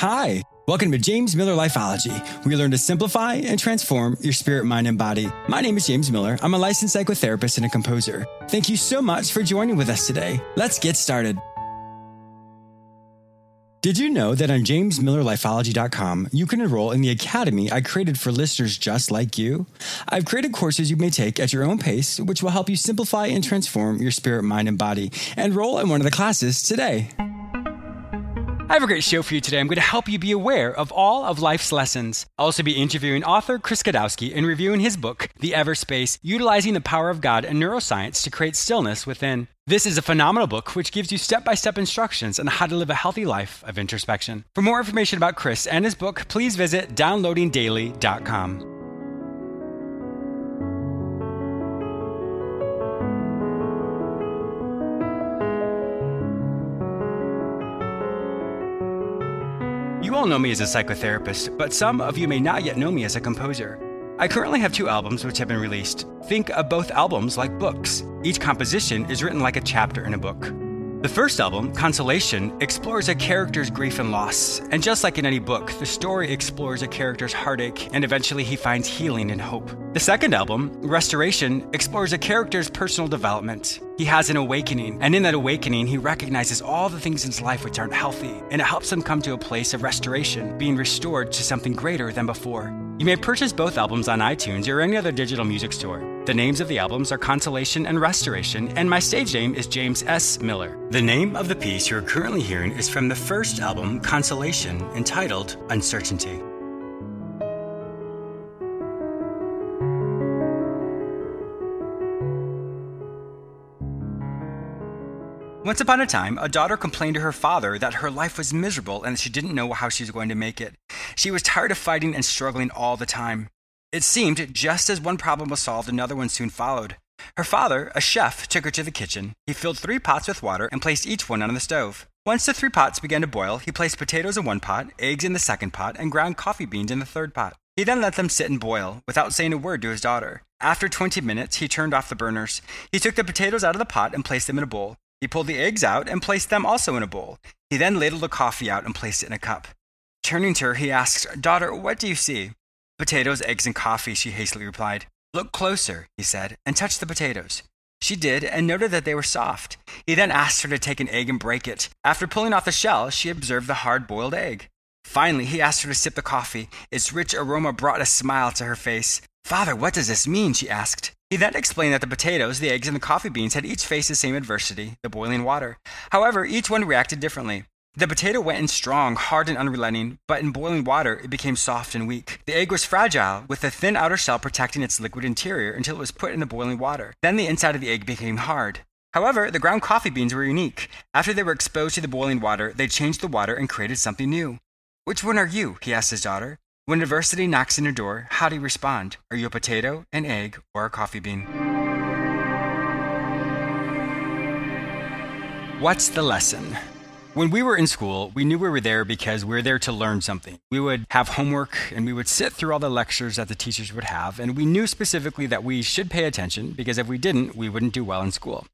Hi, welcome to James Miller Lifeology. We learn to simplify and transform your spirit, mind, and body. My name is James Miller. I'm a licensed psychotherapist and a composer. Thank you so much for joining with us today. Let's get started. Did you know that on jamesmillerlifeology.com you can enroll in the academy I created for listeners just like you? I've created courses you may take at your own pace, which will help you simplify and transform your spirit, mind, and body. Enroll in one of the classes today. I have a great show for you today. I'm going to help you be aware of all of life's lessons. I'll also be interviewing author Chris Gadowski and reviewing his book, The Everspace Utilizing the Power of God and Neuroscience to Create Stillness Within. This is a phenomenal book which gives you step by step instructions on how to live a healthy life of introspection. For more information about Chris and his book, please visit downloadingdaily.com. You all know me as a psychotherapist, but some of you may not yet know me as a composer. I currently have two albums which have been released. Think of both albums like books. Each composition is written like a chapter in a book. The first album, Consolation, explores a character's grief and loss. And just like in any book, the story explores a character's heartache and eventually he finds healing and hope. The second album, Restoration, explores a character's personal development. He has an awakening, and in that awakening, he recognizes all the things in his life which aren't healthy, and it helps him come to a place of restoration, being restored to something greater than before. You may purchase both albums on iTunes or any other digital music store. The names of the albums are Consolation and Restoration, and my stage name is James S. Miller. The name of the piece you're currently hearing is from the first album, Consolation, entitled Uncertainty. Once upon a time, a daughter complained to her father that her life was miserable and that she didn't know how she was going to make it. She was tired of fighting and struggling all the time. It seemed just as one problem was solved, another one soon followed. Her father, a chef, took her to the kitchen. He filled three pots with water and placed each one on the stove. Once the three pots began to boil, he placed potatoes in one pot, eggs in the second pot, and ground coffee beans in the third pot. He then let them sit and boil, without saying a word to his daughter. After 20 minutes, he turned off the burners. He took the potatoes out of the pot and placed them in a bowl. He pulled the eggs out and placed them also in a bowl. He then ladled the coffee out and placed it in a cup. Turning to her, he asked, Daughter, what do you see? Potatoes, eggs, and coffee, she hastily replied. Look closer, he said, and touch the potatoes. She did, and noted that they were soft. He then asked her to take an egg and break it. After pulling off the shell, she observed the hard boiled egg. Finally, he asked her to sip the coffee. Its rich aroma brought a smile to her face. Father, what does this mean? she asked. He then explained that the potatoes, the eggs, and the coffee beans had each faced the same adversity, the boiling water. However, each one reacted differently. The potato went in strong, hard, and unrelenting, but in boiling water it became soft and weak. The egg was fragile, with the thin outer shell protecting its liquid interior until it was put in the boiling water. Then the inside of the egg became hard. However, the ground coffee beans were unique. After they were exposed to the boiling water, they changed the water and created something new. Which one are you? he asked his daughter. When adversity knocks on your door, how do you respond? Are you a potato, an egg, or a coffee bean? What's the lesson? When we were in school, we knew we were there because we were there to learn something. We would have homework and we would sit through all the lectures that the teachers would have, and we knew specifically that we should pay attention because if we didn't, we wouldn't do well in school.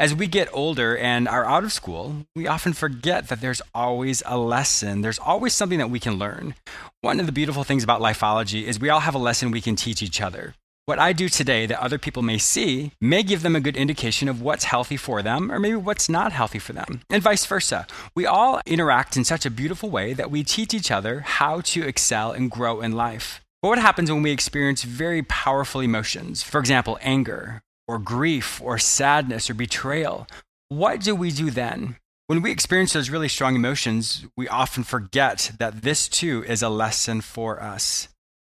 As we get older and are out of school, we often forget that there's always a lesson. There's always something that we can learn. One of the beautiful things about lifeology is we all have a lesson we can teach each other. What I do today that other people may see may give them a good indication of what's healthy for them or maybe what's not healthy for them, and vice versa. We all interact in such a beautiful way that we teach each other how to excel and grow in life. But what happens when we experience very powerful emotions? For example, anger, or grief, or sadness, or betrayal. What do we do then? When we experience those really strong emotions, we often forget that this too is a lesson for us.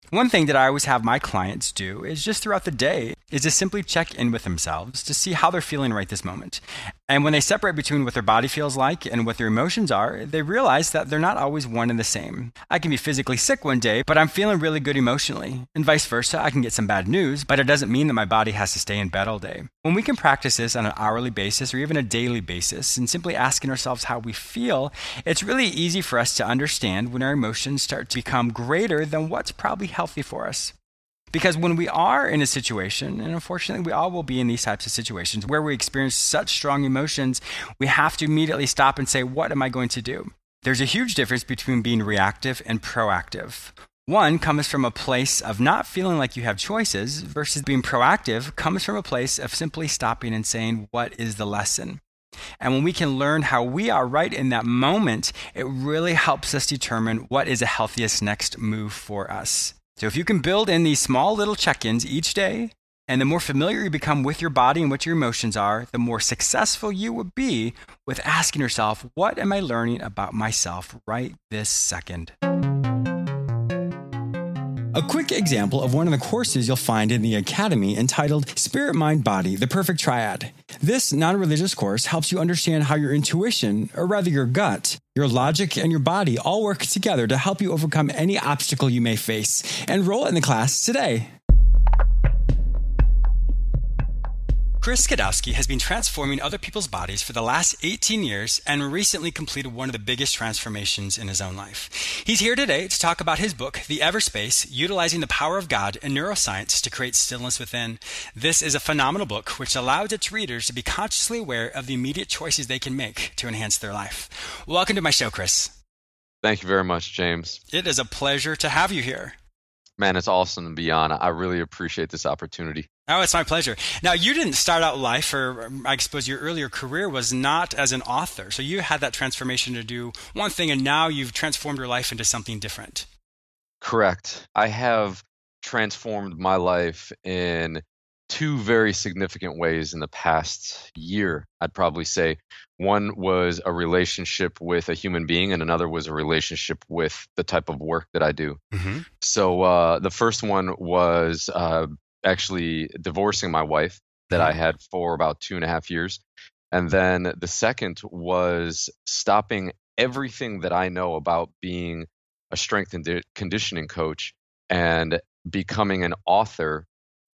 One thing that I always have my clients do is just throughout the day is to simply check in with themselves to see how they're feeling right this moment. And when they separate between what their body feels like and what their emotions are, they realize that they're not always one and the same. I can be physically sick one day, but I'm feeling really good emotionally. And vice versa, I can get some bad news, but it doesn't mean that my body has to stay in bed all day. When we can practice this on an hourly basis or even a daily basis and simply asking ourselves how we feel, it's really easy for us to understand when our emotions start to become greater than what's probably healthy for us. Because when we are in a situation, and unfortunately we all will be in these types of situations where we experience such strong emotions, we have to immediately stop and say, What am I going to do? There's a huge difference between being reactive and proactive. One comes from a place of not feeling like you have choices versus being proactive comes from a place of simply stopping and saying, What is the lesson? And when we can learn how we are right in that moment, it really helps us determine what is the healthiest next move for us. So if you can build in these small little check ins each day, and the more familiar you become with your body and what your emotions are, the more successful you will be with asking yourself, What am I learning about myself right this second? A quick example of one of the courses you'll find in the Academy entitled Spirit, Mind, Body The Perfect Triad. This non religious course helps you understand how your intuition, or rather your gut, your logic, and your body all work together to help you overcome any obstacle you may face. Enroll in the class today. Chris Skidowski has been transforming other people's bodies for the last 18 years and recently completed one of the biggest transformations in his own life. He's here today to talk about his book, The Everspace Utilizing the Power of God and Neuroscience to Create Stillness Within. This is a phenomenal book which allows its readers to be consciously aware of the immediate choices they can make to enhance their life. Welcome to my show, Chris. Thank you very much, James. It is a pleasure to have you here. Man, it's awesome to be on. I really appreciate this opportunity. Oh, it's my pleasure. Now, you didn't start out life, or I suppose your earlier career was not as an author. So you had that transformation to do one thing, and now you've transformed your life into something different. Correct. I have transformed my life in two very significant ways in the past year, I'd probably say. One was a relationship with a human being, and another was a relationship with the type of work that I do. Mm-hmm. So uh, the first one was uh, actually divorcing my wife that I mm-hmm. had for about two and a half years. And then the second was stopping everything that I know about being a strength and conditioning coach and becoming an author,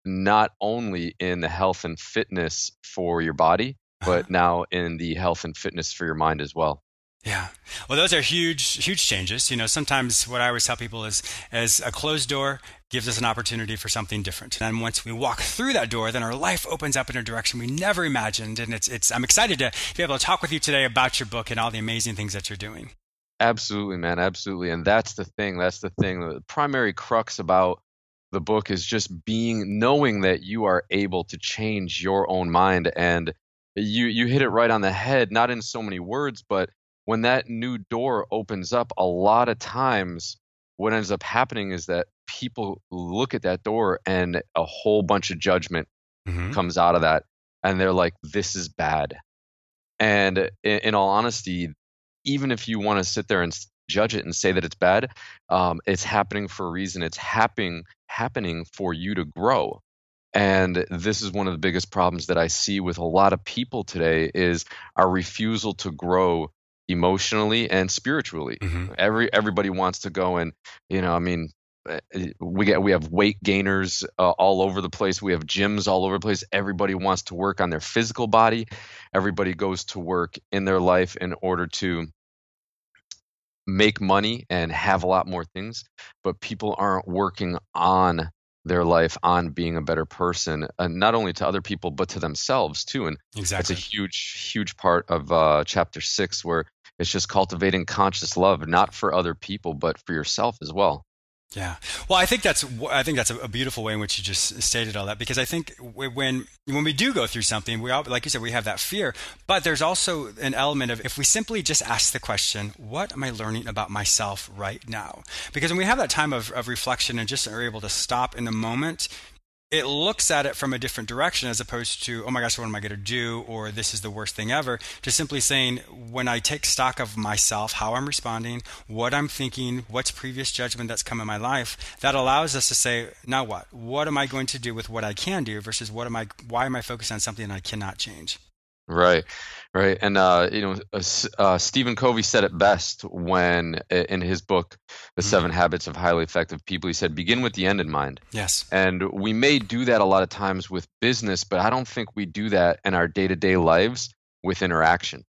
not only in the health and fitness for your body, but now in the health and fitness for your mind as well. Yeah. Well, those are huge, huge changes. You know, sometimes what I always tell people is, as a closed door gives us an opportunity for something different. And once we walk through that door, then our life opens up in a direction we never imagined. And it's, it's, I'm excited to be able to talk with you today about your book and all the amazing things that you're doing. Absolutely, man. Absolutely. And that's the thing. That's the thing. The primary crux about the book is just being, knowing that you are able to change your own mind. And you, you hit it right on the head, not in so many words, but when that new door opens up, a lot of times what ends up happening is that people look at that door and a whole bunch of judgment mm-hmm. comes out of that. And they're like, this is bad. And in, in all honesty, even if you want to sit there and judge it and say that it's bad, um, it's happening for a reason. It's happening happening for you to grow. And this is one of the biggest problems that I see with a lot of people today is our refusal to grow emotionally and spiritually. Mm-hmm. Every everybody wants to go and you know, I mean, eh, we get we have weight gainers uh, all over the place. We have gyms all over the place. Everybody wants to work on their physical body. Everybody goes to work in their life in order to make money and have a lot more things, but people aren't working on their life on being a better person, uh, not only to other people but to themselves too. And exactly. that's a huge, huge part of uh, chapter six, where it's just cultivating conscious love, not for other people but for yourself as well. Yeah. Well, I think that's I think that's a, beautiful way in which you just stated all that because I think when when we do go through something, we all like you said we have that fear, but there's also an element of if we simply just ask the question, what am I learning about myself right now? Because when we have that time of, of reflection and just are able to stop in the moment, it looks at it from a different direction as opposed to, oh my gosh, what am I going to do? Or this is the worst thing ever. To simply saying, when I take stock of myself, how I'm responding, what I'm thinking, what's previous judgment that's come in my life, that allows us to say, now what? What am I going to do with what I can do versus what am I, why am I focused on something I cannot change? Right, right, and uh, you know, uh, uh, Stephen Covey said it best when in his book, "The mm-hmm. Seven Habits of Highly Effective People." He said, "Begin with the end in mind." Yes, and we may do that a lot of times with business, but I don't think we do that in our day-to-day lives with interaction.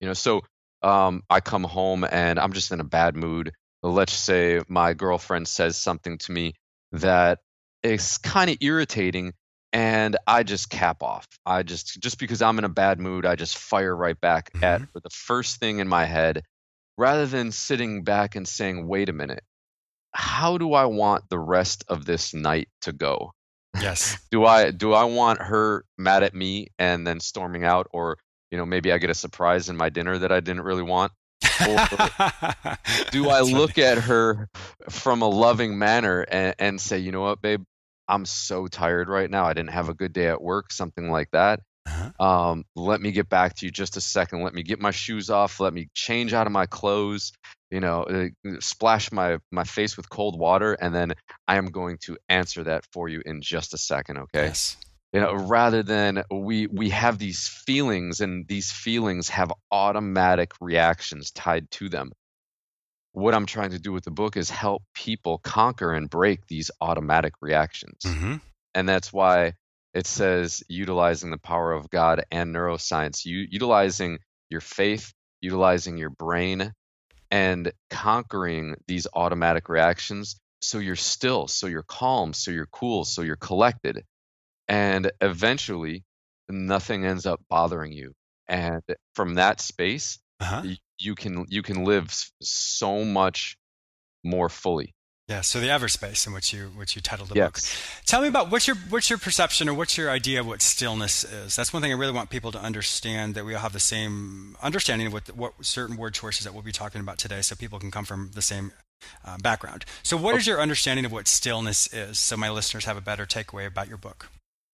You know, so um, I come home and I'm just in a bad mood. Let's say my girlfriend says something to me that is kind of irritating and I just cap off. I just just because I'm in a bad mood, I just fire right back mm-hmm. at the first thing in my head, rather than sitting back and saying, wait a minute, how do I want the rest of this night to go? Yes. do I do I want her mad at me and then storming out or you know maybe I get a surprise in my dinner that I didn't really want? Or do I look at her from a loving manner and, and say, you know what, babe, I'm so tired right now. I didn't have a good day at work, something like that. Uh-huh. Um, let me get back to you just a second. Let me get my shoes off. Let me change out of my clothes. You know, uh, splash my my face with cold water, and then I am going to answer that for you in just a second. Okay. Yes. You know, rather than we we have these feelings, and these feelings have automatic reactions tied to them. What I'm trying to do with the book is help people conquer and break these automatic reactions, mm-hmm. and that's why it says utilizing the power of God and neuroscience, you, utilizing your faith, utilizing your brain, and conquering these automatic reactions so you're still, so you're calm, so you're cool, so you're collected. And eventually, nothing ends up bothering you. And from that space, uh-huh. you can you can live so much more fully. Yeah, so the Everspace in which you which you titled the yes. book. Tell me about what's your what's your perception or what's your idea of what stillness is. That's one thing I really want people to understand that we all have the same understanding of what what certain word choices that we'll be talking about today, so people can come from the same uh, background. So, what okay. is your understanding of what stillness is, so my listeners have a better takeaway about your book?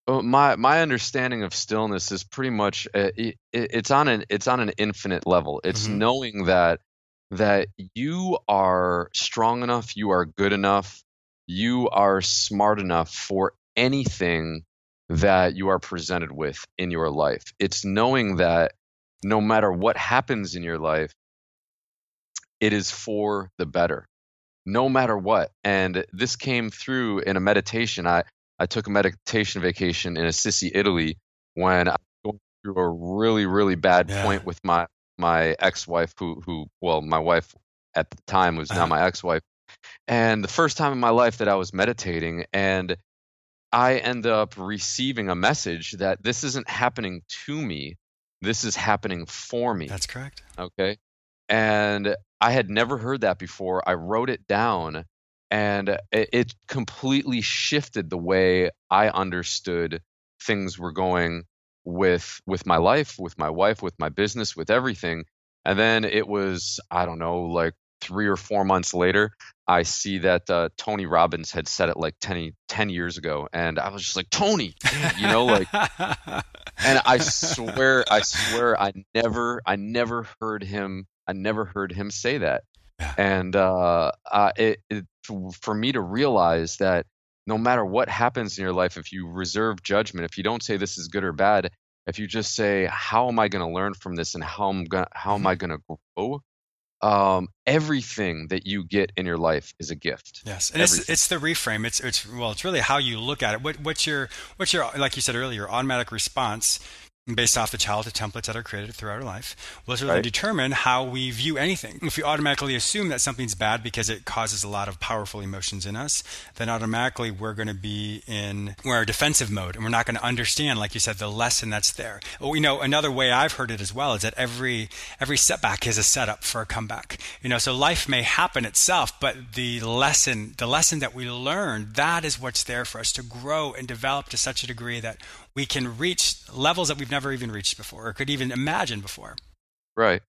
Well, my my understanding of stillness is pretty much uh, it, it's on an it's on an infinite level. It's mm-hmm. knowing that that you are strong enough, you are good enough, you are smart enough for anything that you are presented with in your life. It's knowing that no matter what happens in your life, it is for the better, no matter what. And this came through in a meditation. I, I took a meditation vacation in Assisi, Italy, when I was going through a really, really bad yeah. point with my my ex-wife who who well my wife at the time was now uh-huh. my ex-wife and the first time in my life that I was meditating and I end up receiving a message that this isn't happening to me this is happening for me that's correct okay and I had never heard that before I wrote it down and it, it completely shifted the way I understood things were going with with my life, with my wife, with my business, with everything. And then it was I don't know like three or four months later, I see that uh, Tony Robbins had said it like 10, 10 years ago, and I was just like Tony, you know, like. and I swear, I swear, I never, I never heard him, I never heard him say that. And uh, uh, it, it, for me to realize that no matter what happens in your life, if you reserve judgment, if you don't say this is good or bad, if you just say, how am I going to learn from this and how am going how am I mm-hmm. going to grow? Um, everything that you get in your life is a gift. Yes, and it's it's the reframe. It's it's well, it's really how you look at it. What what's your what's your like you said earlier, your automatic response based off the childhood templates that are created throughout our life will really right. determine how we view anything. If we automatically assume that something's bad because it causes a lot of powerful emotions in us, then automatically we're going to be in we're a defensive mode and we're not going to understand, like you said, the lesson that's there. Well, you know, another way I've heard it as well is that every every setback is a setup for a comeback. You know, so life may happen itself, but the lesson, the lesson that we learn, that is what's there for us to grow and develop to such a degree that we can reach levels that we've never even reached before or could even imagine before. Right.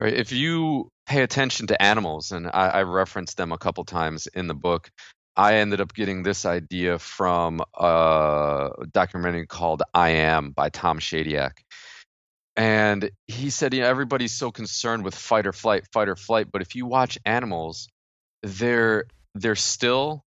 Right. If you pay attention to animals, and I, I referenced them a couple times in the book, I ended up getting this idea from a documentary called I Am by Tom Shadyac. And he said, you know, everybody's so concerned with fight or flight, fight or flight. But if you watch animals, they're they're still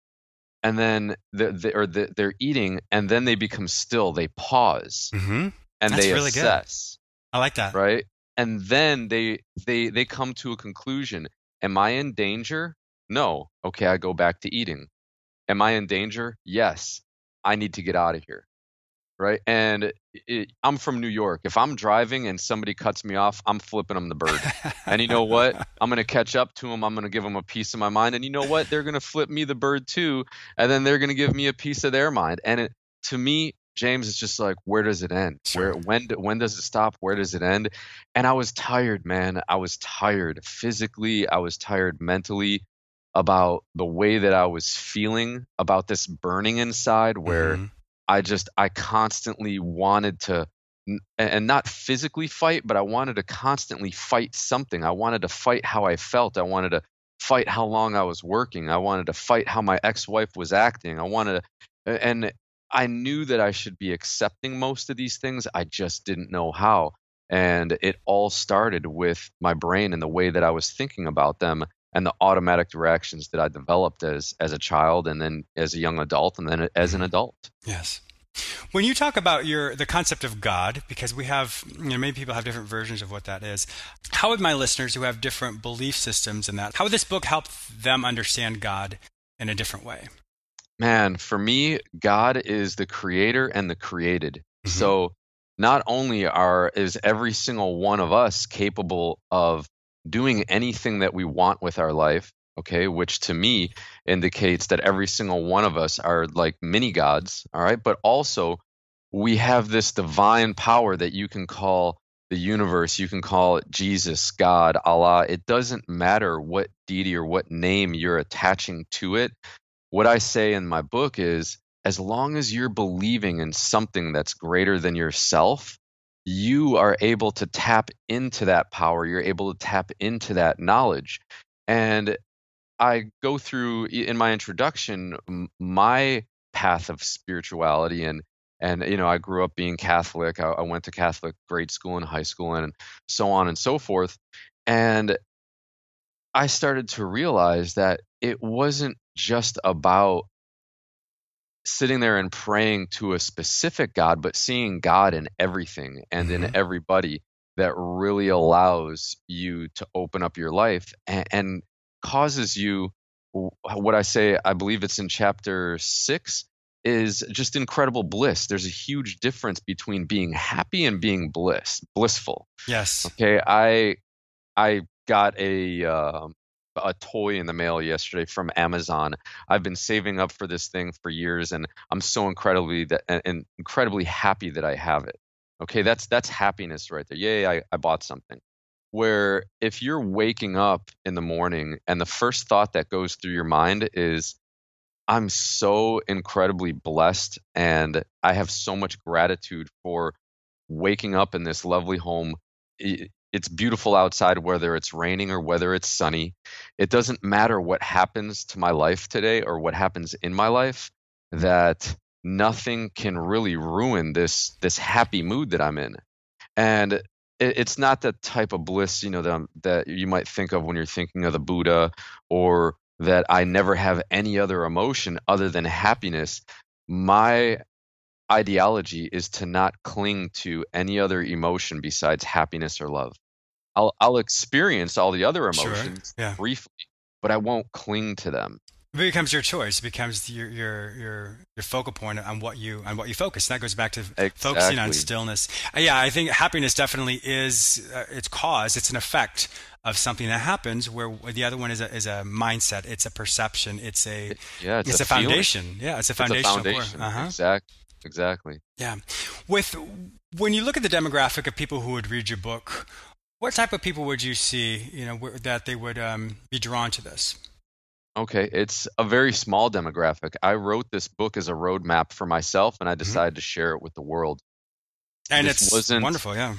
and then they're, or the, they're eating and then they become still they pause mm-hmm. And That's they really assess good. i like that right and then they they they come to a conclusion am i in danger no okay i go back to eating am i in danger yes i need to get out of here right? And it, I'm from New York. If I'm driving and somebody cuts me off, I'm flipping them the bird. and you know what? I'm going to catch up to them. I'm going to give them a piece of my mind. And you know what? They're going to flip me the bird too. And then they're going to give me a piece of their mind. And it, to me, James, it's just like, where does it end? Where when when does it stop? Where does it end? And I was tired, man. I was tired physically. I was tired mentally about the way that I was feeling about this burning inside, where Mhm. I just I constantly wanted to and not physically fight, but I wanted to constantly fight something. I wanted to fight how I felt. I wanted to fight how long I was working. I wanted to fight how my ex-wife was acting. I wanted to and I knew that I should be accepting most of these things. I just didn't know how. And it all started with my brain and the way that I was thinking about them and the automatic reactions that I developed as as a child and then as a young adult and then as an mm-hmm. adult. Yes. When you talk about your the concept of God, because we have you know many people have different versions of what that is. How would my listeners who have different belief systems in that, how would this book help them understand God in a different way? Man, for me, God is the creator and the created. Mhm. So not only are is every single one of us capable of doing anything that we want with our life, okay, which to me indicates that every single one of us are like mini gods, all right? But also we have this divine power that you can call the universe, you can call it Jesus, God, Allah. It doesn't matter what deity or what name you're attaching to it what I say in my book is as long as you're believing in something that's greater than yourself, you are able to tap into that power. You're able to tap into that knowledge. And I go through in my introduction my path of spirituality and and you know I grew up being Catholic. I, I went to Catholic grade school and high school and so on and so forth. And I started to realize that it wasn't just about sitting there and praying to a specific God, but seeing God in everything and Mhm. in everybody that really allows you to open up your life and, and causes you what I say, I believe it's in chapter six, is just incredible bliss. There's a huge difference between being happy and being bliss, blissful. Yes. Okay, I I got a um a toy in the mail yesterday from Amazon. I've been saving up for this thing for years, and I'm so incredibly that and, incredibly happy that I have it. Okay, that's that's happiness right there. Yay, I, I bought something. Where if you're waking up in the morning and the first thought that goes through your mind is, I'm so incredibly blessed and I have so much gratitude for waking up in this lovely home. It's beautiful outside, whether it's raining or whether it's sunny. It doesn't matter what happens to my life today or what happens in my life, that nothing can really ruin this this happy mood that I'm in. And it, it's not the type of bliss, you know, that, I'm, that you might think of when you're thinking of the Buddha or that I never have any other emotion other than happiness. My ideology is to not cling to any other emotion besides happiness or love. I'll I'll experience all the other Sure. emotions Yeah. briefly, but I won't cling to them. It becomes your choice. It becomes your your your your focal point on what you on what you focus. And that goes back to focusing on stillness. Uh, yeah, I think happiness definitely is uh, its cause. It's an effect of something that happens. Where the other one is a is a mindset. It's a perception. It's a Yeah, it's, it's, a, a, feeling. foundation. Yeah, it's a foundation, It's a foundation. Uh-huh. Exact, exactly. Yeah. With when you look at the demographic of people who would read your book, what type of people would you see? You know, that they would um, be drawn to this. Okay, it's a very small demographic. I wrote this book as a roadmap for myself, and I Mm-hmm. decided to share it with the world. And This it's wasn't- wonderful. Yeah.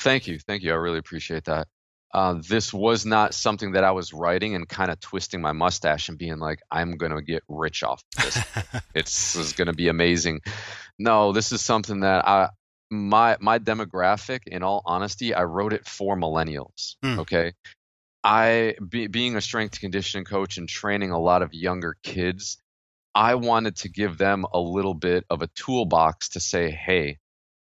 Thank you, thank you. I really appreciate that. Uh, this was not something that I was writing and kind of twisting my mustache and being like, "I'm gonna get rich off of this. it's is gonna be amazing." No, this is something that I my my demographic. In all honesty, I wrote it for millennials. Hmm. Okay, I be, being a strength conditioning coach and training a lot of younger kids, I wanted to give them a little bit of a toolbox to say, "Hey,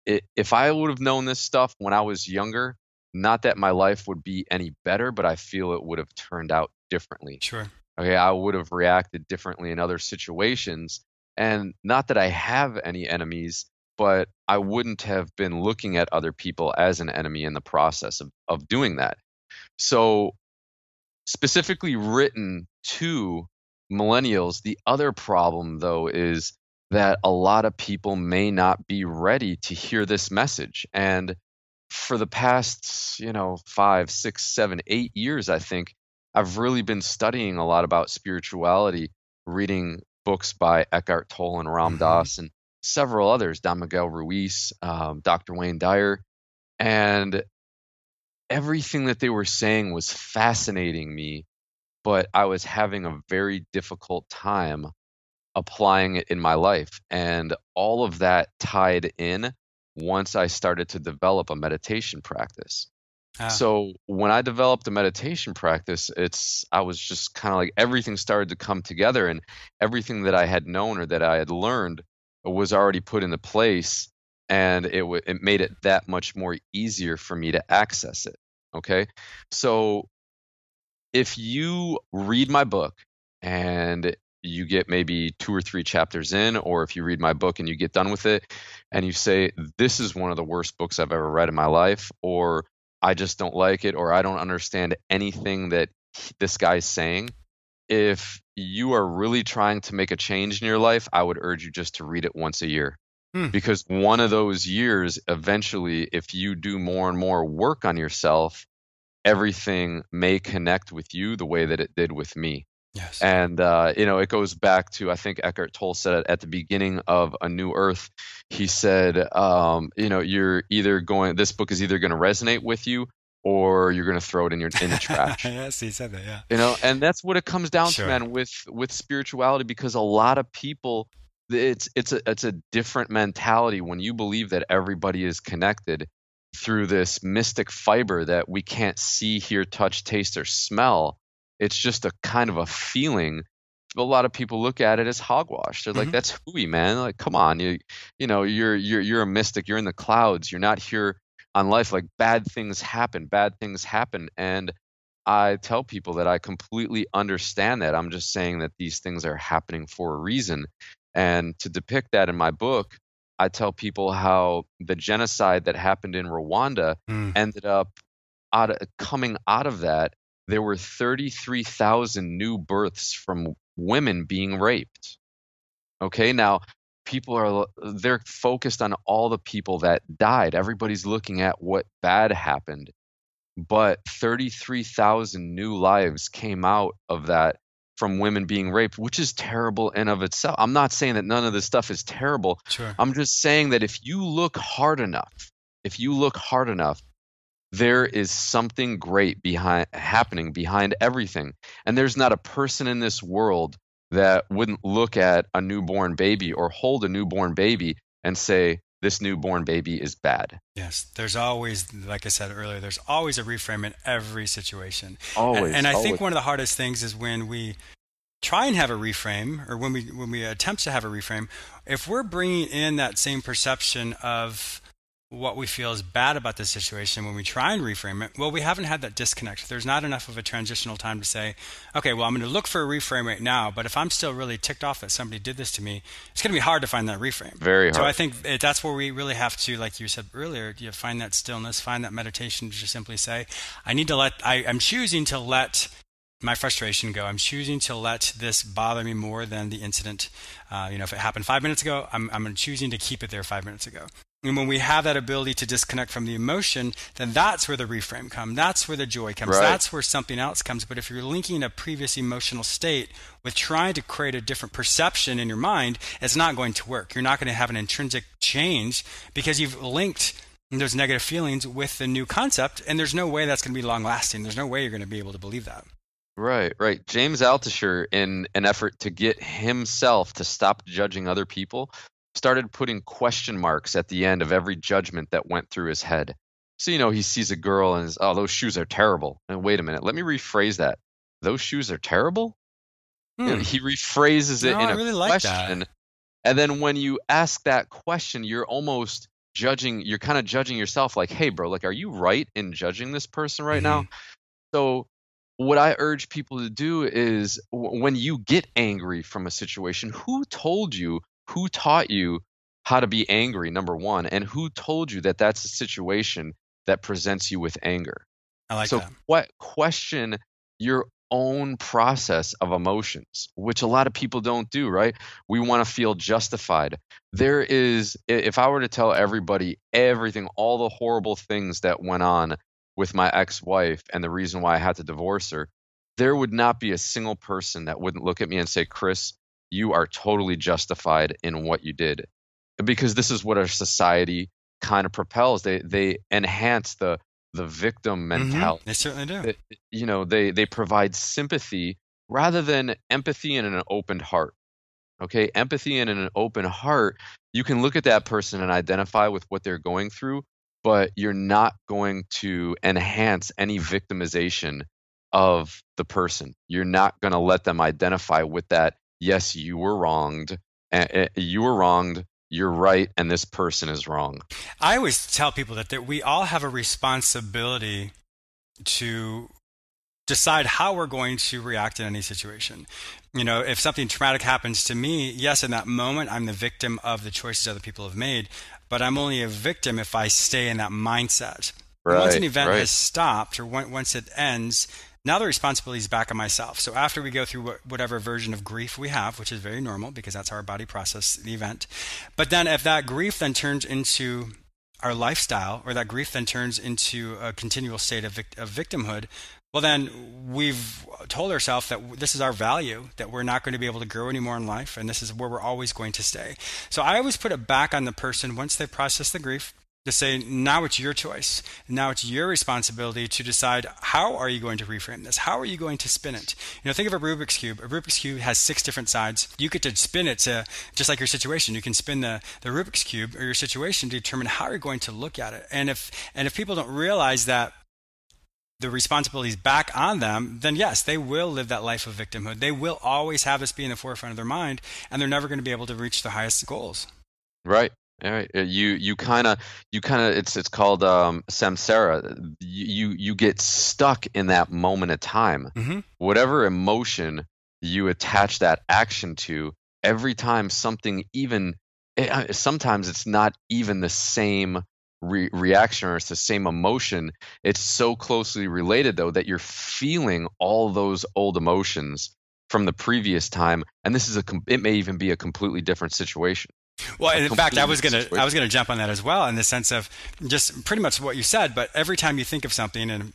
i if I would have known this stuff when I was younger." Not that my life would be any better, but I feel it would have turned out differently Sure. okay i would have reacted differently in other situations and not that i have any enemies but i wouldn't have been looking at other people as an enemy in the process of, of doing that so specifically written to millennials the other problem though is that a lot of people may not be ready to hear this message. And for the past, you know, five, six, seven, eight years, I think I've really been studying a lot about spirituality, reading books by Eckhart Tolle and Ram Mm-hmm. Dass and several others, Don Miguel Ruiz, um, Dr. Wayne Dyer. And everything that they were saying was fascinating me, but I was having a very difficult time applying it in my life. And all of that tied in once I started to develop a meditation practice. Ah, So when I developed a meditation practice, it's I was just kind of like everything started to come together and everything that I had known or that I had learned was already put into place and it w- it made it that much more easier for me to access it. Okay? So if you read my book and you get maybe two or three chapters in, or if you read my book and you get done with it and you say, This is one of the worst books I've ever read in my life, or I just don't like it, or I don't understand anything that this guy's saying. If you are really trying to make a change in your life, I would urge you just to read it once a year. Hmm. Because one of those years, eventually, if you do more and more work on yourself, everything may connect with you the way that it did with me. Yes. And uh, you know, it goes back to I think Eckhart Tolle said it at the beginning of A New Earth. He said, um, you know, you're either going. This book is either going to resonate with you, or you're going to throw it in your in the trash. yes, he said that. Yeah. you know, and that's what it comes down Sure. to, man. With with spirituality, because a lot of people, it's it's a it's a different mentality when you believe that everybody is connected through this mystic fiber that we can't see, hear, touch, taste, or smell. It's just a kind of a feeling. A lot of people look at it as hogwash. They're like, Mhm. "That's hooey, man. Like, come on, you you know, you're you're you're a mystic. You're in the clouds. You're not here on life. Like, bad things happen. Bad things happen." And I tell people that I completely understand that. I'm just saying that these things are happening for a reason. And to depict that in my book, I tell people how the genocide that happened in Rwanda Mm. ended up out of, coming out of that. There were 33,000 new births from women being raped. Okay, now people are they're focused on all the people that died. Everybody's looking at what bad happened but 33,000 new lives came out of that from women being raped, which is terrible in of itself. I'm not saying that none of this stuff is terrible. Sure. I'm just saying that if you look hard enough, if you look hard enough, there is something great behind happening behind everything. And there's not a person in this world that wouldn't look at a newborn baby or hold a newborn baby and say this newborn baby is bad. Yes, there's always, like I said earlier, there's always a reframe in every situation. Always. and, and I always. think one of the hardest things is when we try and have a reframe, or when we when we attempt to have a reframe, if we're bringing in that same perception of what we feel is bad about the situation when we try and reframe it, well, we haven't had that disconnect. There's not enough of a transitional time to say, okay, well, I'm going to look for a reframe right now, but if I'm still really ticked off that somebody did this to me, it's going to be hard to find that reframe. Very hard. So I think it- that's where we really have to, like you said earlier, you find that stillness, find that meditation to just simply say, I need to let, I, I'm choosing to let my frustration go. I'm choosing to let this bother me more than the incident. Uh, you know, if it happened five minutes ago, I'm, I'm choosing to keep it there five minutes ago. And when we have that ability to disconnect from the emotion, then that's where the reframe comes. That's where the joy comes. Right. That's where something else comes. But if you're linking a previous emotional state with trying to create a different perception in your mind, it's not going to work. You're not going to have an intrinsic change because you've linked those negative feelings with the new concept, and there's no way that's going to be long lasting. There's no way you're going to be able to believe that. Right, right. James Altucher, in an effort to get himself to stop judging other people, started putting question marks at the end of every judgment that went through his head. So, you know, he sees a girl and, oh, those shoes are terrible. And wait a minute, let me rephrase that. Those shoes are terrible? Hmm. he rephrases it No, in I a really like question. And then when you ask that question, you're almost judging, you're kind of judging yourself like, hey, bro, like, are you right in judging this person right now? So, what I urge people to do is when you get angry from a situation, who told you, who taught you how to be angry, number one, and who told you that that's a situation that presents you with anger? I like so that. what question your own process of emotions, which a lot of people don't do, right? We want to feel justified. There is, if I were to tell everybody everything, all the horrible things that went on with my ex wife and the reason why I had to divorce her, there would not be a single person that wouldn't look at me and say, Chris, you are totally justified in what you did. Because this is what our society kind of propels. They they enhance the the victim mm-hmm. mentality. Mm-hmm. They certainly do. You know, they they provide sympathy rather than empathy and an open heart. Okay, empathy and an open heart, you can look at that person and identify with what they're going through, but you're not going to enhance any victimization of the person. You're not going to let them identify with that. Yes, you were wronged. You were wronged you're right and this person is wrong. I always tell people that, that we all have a responsibility to decide how we're going to react in any situation. You know, if something traumatic happens to me, yes, in that moment, I'm the victim of the choices other people have made, but I'm only a victim if I stay in that mindset. Right, once an event right. has stopped or once it ends, now the responsibility is back on myself. So after we go through whatever version of grief we have, which is very normal because that's how our body processes the event, but then if that grief then turns into our lifestyle, or that grief then turns into a continual state of, vic- of victimhood, well, then we've told ourselves that this is our value, that we're not going to be able to grow anymore in life, and this is where we're always going to stay. So I always put it back on the person once they process the grief to say now it's your choice. Now it's your responsibility to decide how are you going to reframe this? How are you going to spin it? You know think of a rubik's cube. A rubik's cube has six different sides. You get to spin it to just like your situation. You can spin the, the rubik's cube or your situation to determine how you're going to look at it. And if and if people don't realize that the responsibilities back on them, then yes, they will live that life of victimhood. They will always have this be in the forefront of their mind, and they're never going to be able to reach the highest goals. Right. All right. Uh, you you kind of you kind of it's it's called um, samsara. You you get stuck in that moment of time. Mm-hmm. Whatever emotion you attach that action to, every time something even eh, uh, sometimes it's not even the same re- reaction or it's the same emotion. It's so closely related though that you're feeling all those old emotions from the previous time, and this is a it may even be a completely different situation. Well, in fact, I was gonna I was gonna jump on that as well in the sense of just pretty much what you said. But every time you think of something and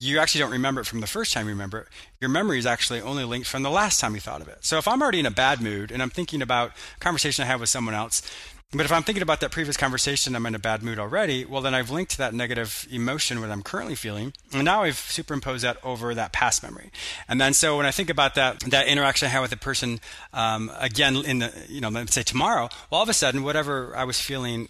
you actually don't remember it from the first time you remember it, your memory is actually only linked from the last time you thought of it. So if I'm already in a bad mood and I'm thinking about a conversation I had with someone else, but if I'm thinking about that previous conversation, I'm in a bad mood already. Well, then I've linked that negative emotion that I'm currently feeling, and now I've superimposed that over that past memory. And then, so when I think about that that interaction I had with the person um, again in the you know let's say tomorrow, well, all of a sudden, whatever I was feeling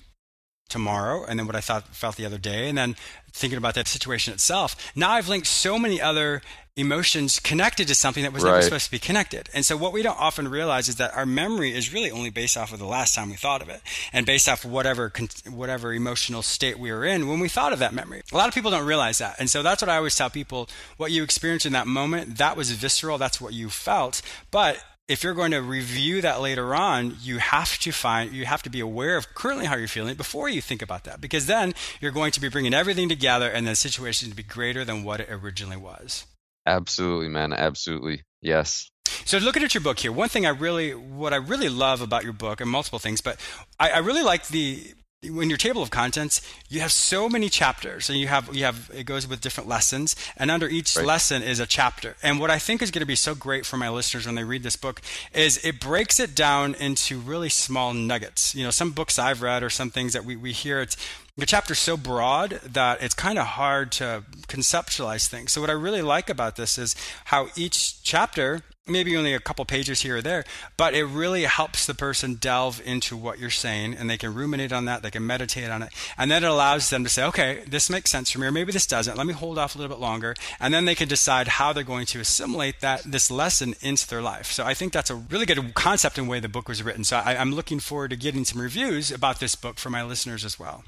tomorrow and then what I thought felt the other day and then thinking about that situation itself. Now I've linked so many other emotions connected to something that was right. never supposed to be connected. And so what we don't often realize is that our memory is really only based off of the last time we thought of it and based off of whatever whatever emotional state we were in when we thought of that memory. A lot of people don't realize that. And so that's what I always tell people, what you experienced in that moment, that was visceral, that's what you felt, but if you're going to review that later on, you have to find, you have to be aware of currently how you're feeling before you think about that, because then you're going to be bringing everything together and the situation to be greater than what it originally was. Absolutely, man. Absolutely. Yes. So looking at your book here, one thing I really, what I really love about your book, and multiple things, but I, I really like the in your table of contents, you have so many chapters, and you have you have it goes with different lessons, and under each right. lesson is a chapter. And what I think is going to be so great for my listeners when they read this book is it breaks it down into really small nuggets. You know, some books I've read or some things that we, we hear it's the chapter's so broad that it's kind of hard to conceptualize things. So what I really like about this is how each chapter maybe only a couple pages here or there, but it really helps the person delve into what you're saying and they can ruminate on that, they can meditate on it, and then it allows them to say, okay, this makes sense for me, or maybe this doesn't. Let me hold off a little bit longer, and then they can decide how they're going to assimilate that this lesson into their life. So I think that's a really good concept and way the book was written. So I, I'm looking forward to getting some reviews about this book for my listeners as well.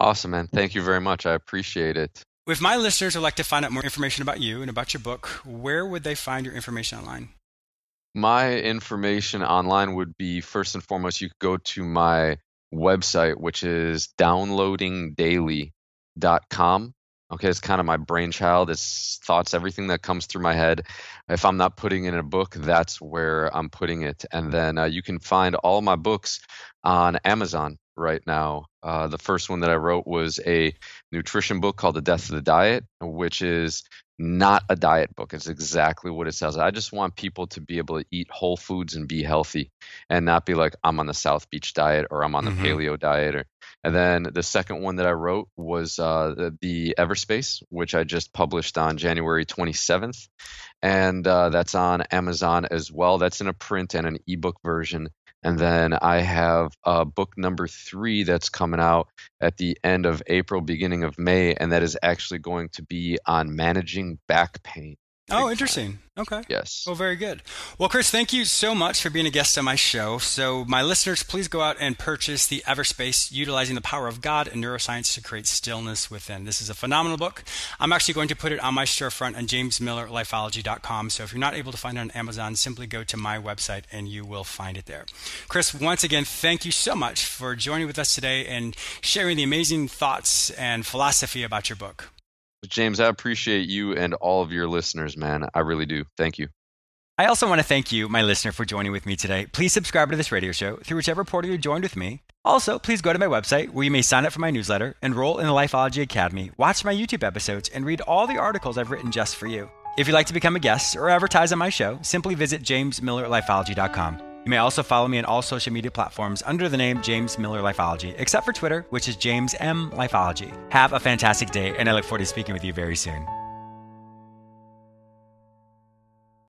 Awesome, man. Thank you very much. I appreciate it. If my listeners would like to find out more information about you and about your book, where would they find your information online? My information online would be first and foremost, you could go to my website, which is downloadingdaily.com. Okay, it's kind of my brainchild. It's thoughts, everything that comes through my head. If I'm not putting it in a book, that's where I'm putting it. And then uh, you can find all my books on Amazon right now. Uh, the first one that I wrote was a nutrition book called The Death of the Diet, which is not a diet book. It's exactly what it says. I just want people to be able to eat whole foods and be healthy and not be like, I'm on the South Beach diet or I'm on the mm-hmm. paleo diet. Or, and then the second one that I wrote was uh, the, the Everspace, which I just published on January 27th. And uh, that's on Amazon as well. That's in a print and an ebook version. And then I have uh, book number three that's coming out at the end of April, beginning of May, and that is actually going to be on managing back pain. Oh, interesting. Okay. Yes. Well, very good. Well, Chris, thank you so much for being a guest on my show. So, my listeners, please go out and purchase the Everspace, utilizing the power of God and neuroscience to create stillness within. This is a phenomenal book. I'm actually going to put it on my storefront on jamesmillerlifeology.com. So, if you're not able to find it on Amazon, simply go to my website and you will find it there. Chris, once again, thank you so much for joining with us today and sharing the amazing thoughts and philosophy about your book. James, I appreciate you and all of your listeners, man. I really do. Thank you. I also want to thank you, my listener, for joining with me today. Please subscribe to this radio show through whichever portal you joined with me. Also, please go to my website where you may sign up for my newsletter, enroll in the Lifeology Academy, watch my YouTube episodes, and read all the articles I've written just for you. If you'd like to become a guest or advertise on my show, simply visit jamesmillerlifeology.com. You may also follow me on all social media platforms under the name James Miller Lifeology, except for Twitter, which is James M Lifeology. Have a fantastic day, and I look forward to speaking with you very soon.